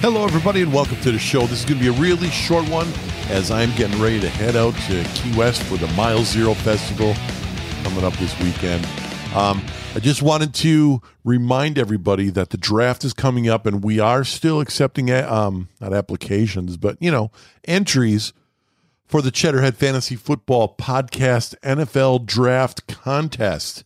Hello, everybody, and welcome to the show. This is going to be a really short one as I'm getting ready to head out to Key West for the Mile Zero Festival coming up this weekend. Um, I just wanted to remind everybody that the draft is coming up, and we are still accepting um, not applications, but you know entries for the Cheddarhead Fantasy Football Podcast NFL Draft Contest.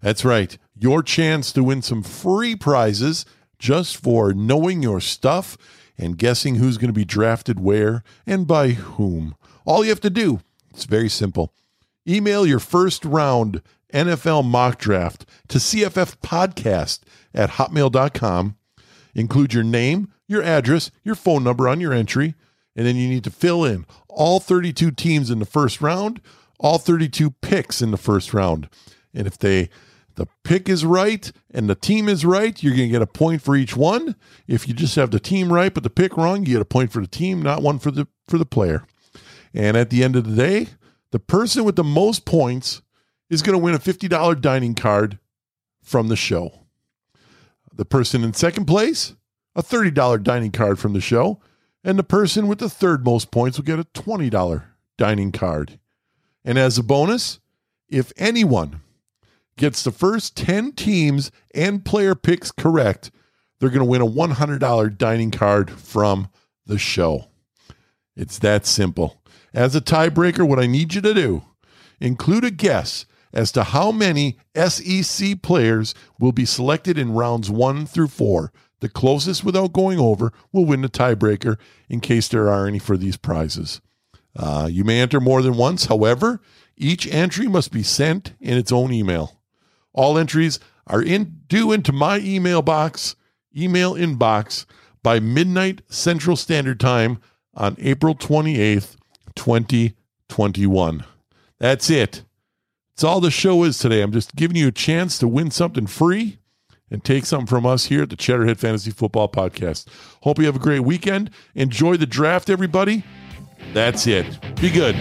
That's right, your chance to win some free prizes just for knowing your stuff and guessing who's going to be drafted where and by whom. All you have to do, it's very simple. Email your first round NFL mock draft to cffpodcast at hotmail.com. Include your name, your address, your phone number on your entry, and then you need to fill in all 32 teams in the first round, all 32 picks in the first round. And if they the pick is right and the team is right, you're going to get a point for each one. If you just have the team right but the pick wrong, you get a point for the team, not one for the for the player. And at the end of the day, the person with the most points is going to win a $50 dining card from the show. The person in second place, a $30 dining card from the show, and the person with the third most points will get a $20 dining card. And as a bonus, if anyone gets the first 10 teams and player picks correct, they're going to win a $100 dining card from the show. It's that simple. As a tiebreaker, what I need you to do, include a guess as to how many SEC players will be selected in rounds one through four. The closest without going over will win the tiebreaker in case there are any for these prizes. Uh, you may enter more than once. However, each entry must be sent in its own email. All entries are in due into my email box, email inbox by midnight Central Standard Time on April 28th, 2021. That's it. That's all the show is today. I'm just giving you a chance to win something free and take something from us here at the Cheddarhead Fantasy Football Podcast. Hope you have a great weekend. Enjoy the draft, everybody. That's it. Be good.